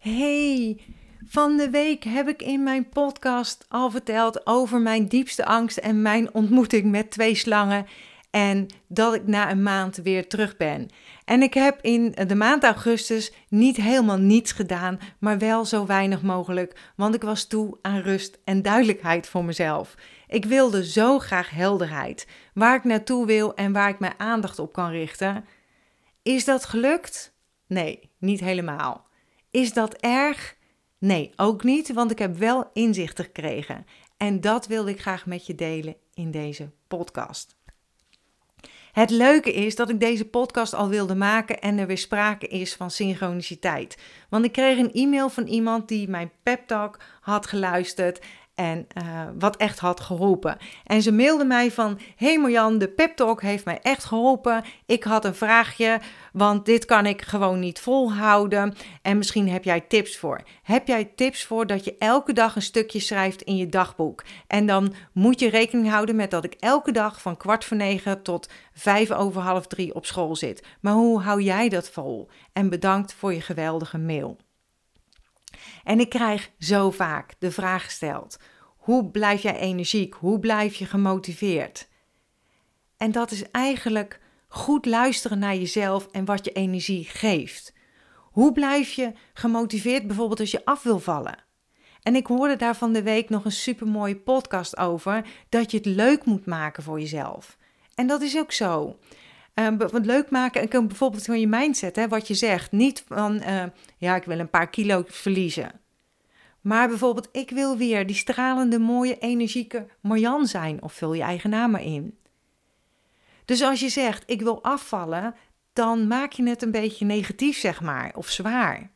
Hey, van de week heb ik in mijn podcast al verteld over mijn diepste angst en mijn ontmoeting met twee slangen. En dat ik na een maand weer terug ben. En ik heb in de maand augustus niet helemaal niets gedaan, maar wel zo weinig mogelijk, want ik was toe aan rust en duidelijkheid voor mezelf. Ik wilde zo graag helderheid, waar ik naartoe wil en waar ik mijn aandacht op kan richten. Is dat gelukt? Nee, niet helemaal. Is dat erg? Nee, ook niet, want ik heb wel inzichten gekregen. En dat wilde ik graag met je delen in deze podcast. Het leuke is dat ik deze podcast al wilde maken en er weer sprake is van synchroniciteit. Want ik kreeg een e-mail van iemand die mijn pep talk had geluisterd en uh, wat echt had geholpen. En ze mailde mij van: Hey Marjan, de pep talk heeft mij echt geholpen. Ik had een vraagje, want dit kan ik gewoon niet volhouden. En misschien heb jij tips voor. Heb jij tips voor dat je elke dag een stukje schrijft in je dagboek? En dan moet je rekening houden met dat ik elke dag van kwart voor negen tot vijf over half drie op school zit. Maar hoe hou jij dat vol? En bedankt voor je geweldige mail. En ik krijg zo vaak de vraag gesteld: hoe blijf jij energiek? Hoe blijf je gemotiveerd? En dat is eigenlijk goed luisteren naar jezelf en wat je energie geeft. Hoe blijf je gemotiveerd bijvoorbeeld als je af wil vallen? En ik hoorde daar van de week nog een supermooie podcast over dat je het leuk moet maken voor jezelf. En dat is ook zo. Uh, wat leuk maken, en bijvoorbeeld van je mindset, hè, wat je zegt. Niet van, uh, ja, ik wil een paar kilo verliezen. Maar bijvoorbeeld, ik wil weer die stralende, mooie, energieke Marjan zijn. Of vul je eigen naam maar in. Dus als je zegt, ik wil afvallen, dan maak je het een beetje negatief, zeg maar, of zwaar.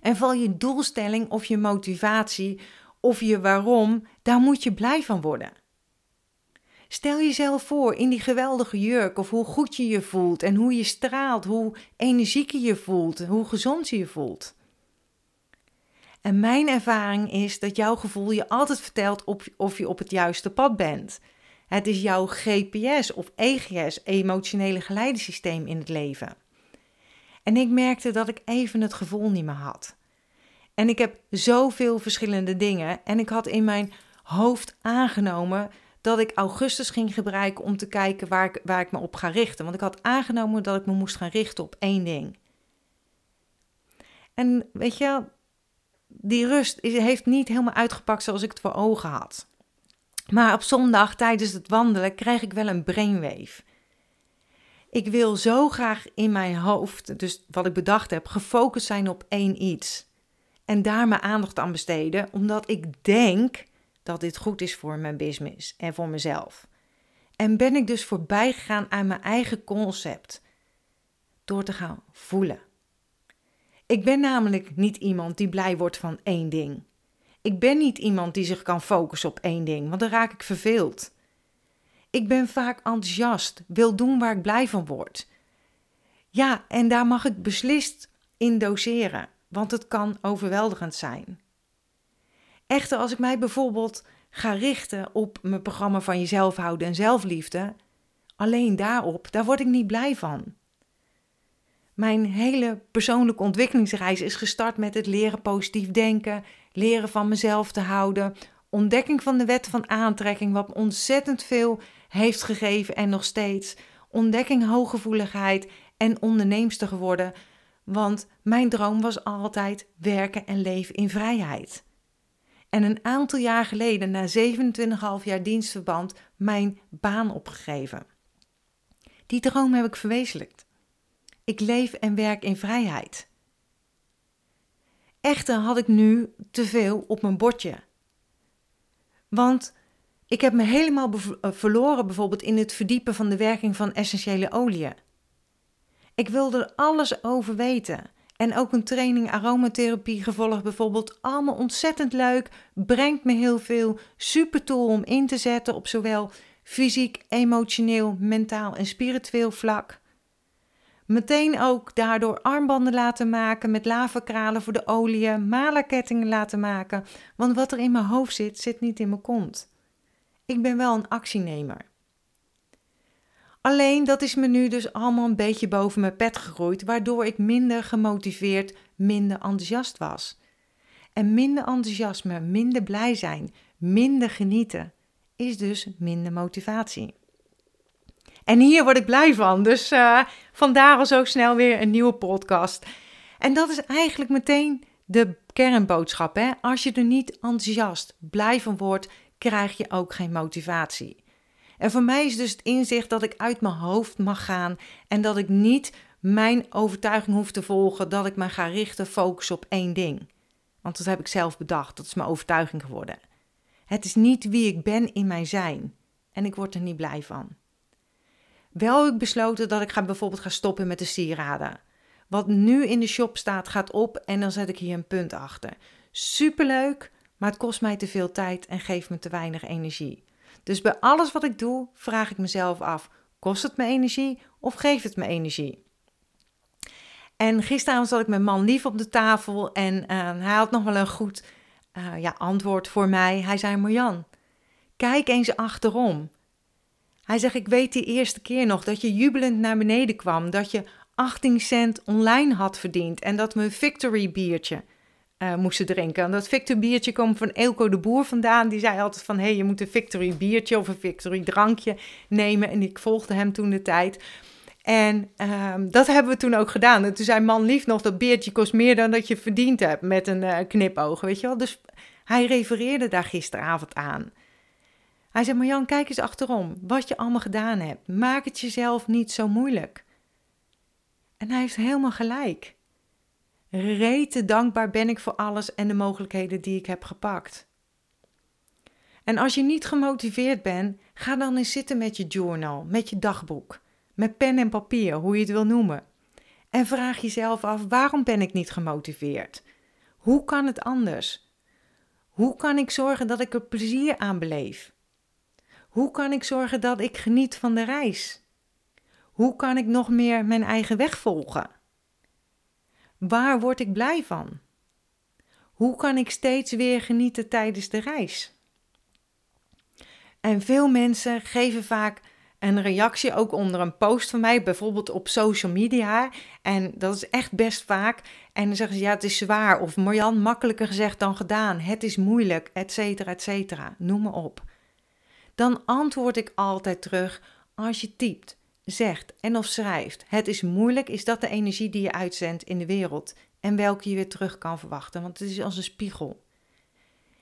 En val je doelstelling of je motivatie of je waarom, daar moet je blij van worden. Stel jezelf voor in die geweldige jurk of hoe goed je je voelt en hoe je straalt, hoe energiek je je voelt, hoe gezond je je voelt. En mijn ervaring is dat jouw gevoel je altijd vertelt of je op het juiste pad bent. Het is jouw GPS of EGS, emotionele geleidesysteem in het leven. En ik merkte dat ik even het gevoel niet meer had. En ik heb zoveel verschillende dingen en ik had in mijn hoofd aangenomen dat ik augustus ging gebruiken om te kijken waar ik, waar ik me op ga richten. Want ik had aangenomen dat ik me moest gaan richten op één ding. En weet je, die rust heeft niet helemaal uitgepakt zoals ik het voor ogen had. Maar op zondag tijdens het wandelen krijg ik wel een brainwave. Ik wil zo graag in mijn hoofd, dus wat ik bedacht heb, gefocust zijn op één iets. En daar mijn aandacht aan besteden, omdat ik denk dat dit goed is voor mijn business en voor mezelf. En ben ik dus voorbij gegaan aan mijn eigen concept door te gaan voelen. Ik ben namelijk niet iemand die blij wordt van één ding. Ik ben niet iemand die zich kan focussen op één ding, want dan raak ik verveeld. Ik ben vaak enthousiast, wil doen waar ik blij van word. Ja, en daar mag ik beslist in doseren, want het kan overweldigend zijn. Echter, als ik mij bijvoorbeeld ga richten op mijn programma van jezelf houden en zelfliefde, alleen daarop, daar word ik niet blij van. Mijn hele persoonlijke ontwikkelingsreis is gestart met het leren positief denken, leren van mezelf te houden, ontdekking van de wet van aantrekking, wat me ontzettend veel heeft gegeven en nog steeds, ontdekking hooggevoeligheid en onderneemster geworden, want mijn droom was altijd werken en leven in vrijheid. En een aantal jaar geleden, na 27,5 jaar dienstverband, mijn baan opgegeven. Die droom heb ik verwezenlijkt. Ik leef en werk in vrijheid. Echter had ik nu te veel op mijn bordje. Want ik heb me helemaal eh, verloren bijvoorbeeld in het verdiepen van de werking van essentiële oliën. Ik wilde er alles over weten. En ook een training aromatherapie gevolgd bijvoorbeeld. Allemaal ontzettend leuk. Brengt me heel veel. Super tool om in te zetten op zowel fysiek, emotioneel, mentaal en spiritueel vlak. Meteen ook daardoor armbanden laten maken met lavakralen voor de olie, malerkettingen laten maken. Want wat er in mijn hoofd zit, zit niet in mijn kont. Ik ben wel een actienemer. Alleen dat is me nu dus allemaal een beetje boven mijn pet gegroeid, waardoor ik minder gemotiveerd, minder enthousiast was. En minder enthousiasme, minder blij zijn, minder genieten, is dus minder motivatie. En hier word ik blij van, dus uh, vandaar al zo snel weer een nieuwe podcast. En dat is eigenlijk meteen de kernboodschap. Hè? Als je er niet enthousiast, blij van wordt, krijg je ook geen motivatie. En voor mij is dus het inzicht dat ik uit mijn hoofd mag gaan en dat ik niet mijn overtuiging hoef te volgen, dat ik me ga richten, focussen op één ding. Want dat heb ik zelf bedacht, dat is mijn overtuiging geworden. Het is niet wie ik ben in mijn zijn en ik word er niet blij van. Wel heb ik besloten dat ik ga bijvoorbeeld ga stoppen met de sieraden. Wat nu in de shop staat, gaat op en dan zet ik hier een punt achter. Superleuk, maar het kost mij te veel tijd en geeft me te weinig energie. Dus bij alles wat ik doe, vraag ik mezelf af: kost het me energie of geeft het me energie? En gisteravond zat ik met man lief op de tafel en uh, hij had nog wel een goed uh, ja, antwoord voor mij. Hij zei: Marjan, kijk eens achterom. Hij zegt: Ik weet die eerste keer nog dat je jubelend naar beneden kwam, dat je 18 cent online had verdiend en dat een Victory biertje uh, moesten drinken. En dat Victory biertje kwam van Elko de Boer vandaan. Die zei altijd van, hé, hey, je moet een Victory biertje of een Victory drankje nemen. En ik volgde hem toen de tijd. En um, dat hebben we toen ook gedaan. En toen zei man lief nog, dat beertje kost meer dan dat je verdiend hebt met een uh, knipoog, weet je wel. Dus hij refereerde daar gisteravond aan. Hij zei, Marjan, kijk eens achterom, wat je allemaal gedaan hebt. Maak het jezelf niet zo moeilijk. En hij heeft helemaal gelijk. Rete dankbaar ben ik voor alles en de mogelijkheden die ik heb gepakt. En als je niet gemotiveerd bent, ga dan eens zitten met je journal, met je dagboek, met pen en papier, hoe je het wil noemen. En vraag jezelf af: waarom ben ik niet gemotiveerd? Hoe kan het anders? Hoe kan ik zorgen dat ik er plezier aan beleef? Hoe kan ik zorgen dat ik geniet van de reis? Hoe kan ik nog meer mijn eigen weg volgen? Waar word ik blij van? Hoe kan ik steeds weer genieten tijdens de reis? En veel mensen geven vaak een reactie ook onder een post van mij, bijvoorbeeld op social media. En dat is echt best vaak. En dan zeggen ze ja, het is zwaar. Of Marjan, makkelijker gezegd dan gedaan. Het is moeilijk, et cetera, et cetera. Noem maar op. Dan antwoord ik altijd terug als je typt zegt en of schrijft. Het is moeilijk, is dat de energie die je uitzendt in de wereld en welke je weer terug kan verwachten, want het is als een spiegel.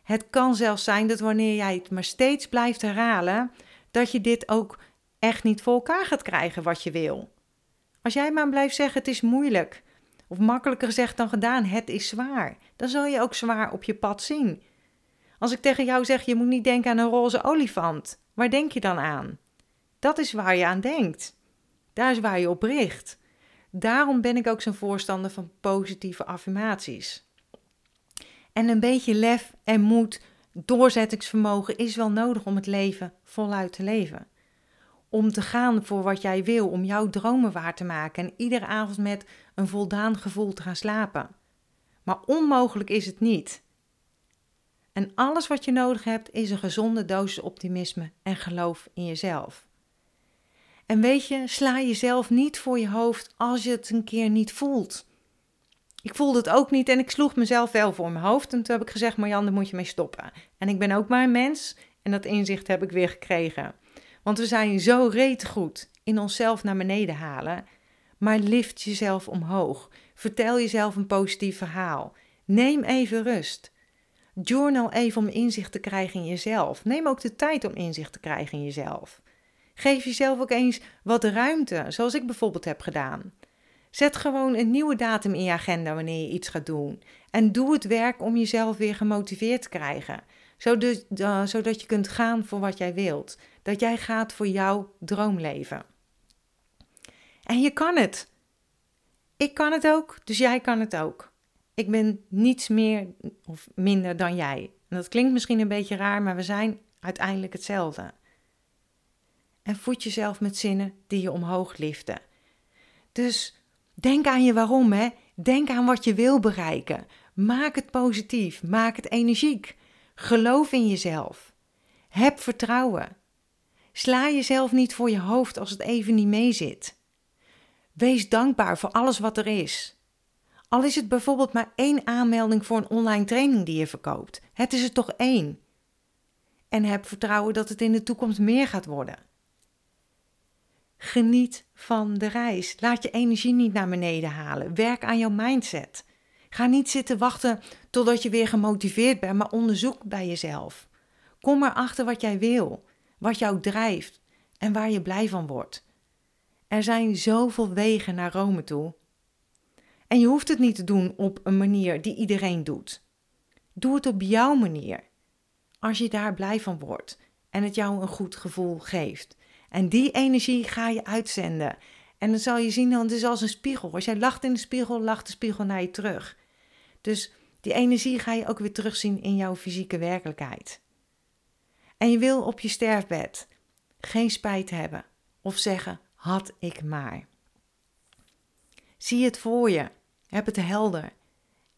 Het kan zelfs zijn dat wanneer jij het maar steeds blijft herhalen, dat je dit ook echt niet voor elkaar gaat krijgen wat je wil. Als jij maar blijft zeggen het is moeilijk, of makkelijker gezegd dan gedaan, het is zwaar, dan zal je ook zwaar op je pad zien. Als ik tegen jou zeg je moet niet denken aan een roze olifant, waar denk je dan aan? Dat is waar je aan denkt. Daar is waar je op richt. Daarom ben ik ook zo'n voorstander van positieve affirmaties. En een beetje lef en moed, doorzettingsvermogen is wel nodig om het leven voluit te leven. Om te gaan voor wat jij wil, om jouw dromen waar te maken en iedere avond met een voldaan gevoel te gaan slapen. Maar onmogelijk is het niet. En alles wat je nodig hebt is een gezonde dosis optimisme en geloof in jezelf. En weet je, sla jezelf niet voor je hoofd als je het een keer niet voelt. Ik voelde het ook niet en ik sloeg mezelf wel voor mijn hoofd. En toen heb ik gezegd, Marjan, daar moet je mee stoppen. En ik ben ook maar een mens en dat inzicht heb ik weer gekregen. Want we zijn zo reet goed in onszelf naar beneden halen. Maar lift jezelf omhoog. Vertel jezelf een positief verhaal. Neem even rust. Journal even om inzicht te krijgen in jezelf. Neem ook de tijd om inzicht te krijgen in jezelf. Geef jezelf ook eens wat ruimte, zoals ik bijvoorbeeld heb gedaan. Zet gewoon een nieuwe datum in je agenda wanneer je iets gaat doen. En doe het werk om jezelf weer gemotiveerd te krijgen. Zodat, uh, zodat je kunt gaan voor wat jij wilt. Dat jij gaat voor jouw droomleven. En je kan het. Ik kan het ook, dus jij kan het ook. Ik ben niets meer of minder dan jij. En dat klinkt misschien een beetje raar, maar we zijn uiteindelijk hetzelfde en voed jezelf met zinnen die je omhoog liften. Dus denk aan je waarom, hè? Denk aan wat je wil bereiken. Maak het positief, maak het energiek. Geloof in jezelf. Heb vertrouwen. Sla jezelf niet voor je hoofd als het even niet meezit. Wees dankbaar voor alles wat er is. Al is het bijvoorbeeld maar één aanmelding voor een online training die je verkoopt. Het is er toch één. En heb vertrouwen dat het in de toekomst meer gaat worden. Geniet van de reis. Laat je energie niet naar beneden halen. Werk aan jouw mindset. Ga niet zitten wachten totdat je weer gemotiveerd bent, maar onderzoek bij jezelf. Kom erachter wat jij wil, wat jou drijft en waar je blij van wordt. Er zijn zoveel wegen naar Rome toe. En je hoeft het niet te doen op een manier die iedereen doet. Doe het op jouw manier. Als je daar blij van wordt en het jou een goed gevoel geeft. En die energie ga je uitzenden. En dan zal je zien, want het is als een spiegel. Als jij lacht in de spiegel, lacht de spiegel naar je terug. Dus die energie ga je ook weer terugzien in jouw fysieke werkelijkheid. En je wil op je sterfbed geen spijt hebben of zeggen: had ik maar. Zie het voor je, heb het helder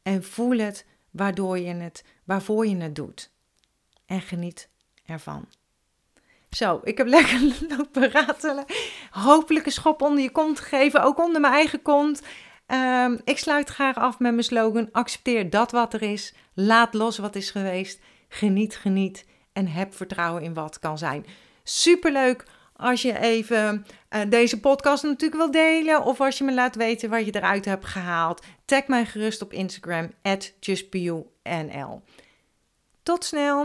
en voel het waardoor je het, waarvoor je het doet. En geniet ervan. Zo, ik heb lekker lopen ratelen. Hopelijk een schop onder je kont gegeven, ook onder mijn eigen kont. Ehm, ik sluit graag af met mijn slogan: accepteer dat wat er is, laat los wat is geweest, geniet, geniet en heb vertrouwen in wat kan zijn. Superleuk als je even uh, deze podcast natuurlijk wil delen of als je me laat weten wat je eruit hebt gehaald. Tag mij gerust op Instagram, justbionl. Tot snel!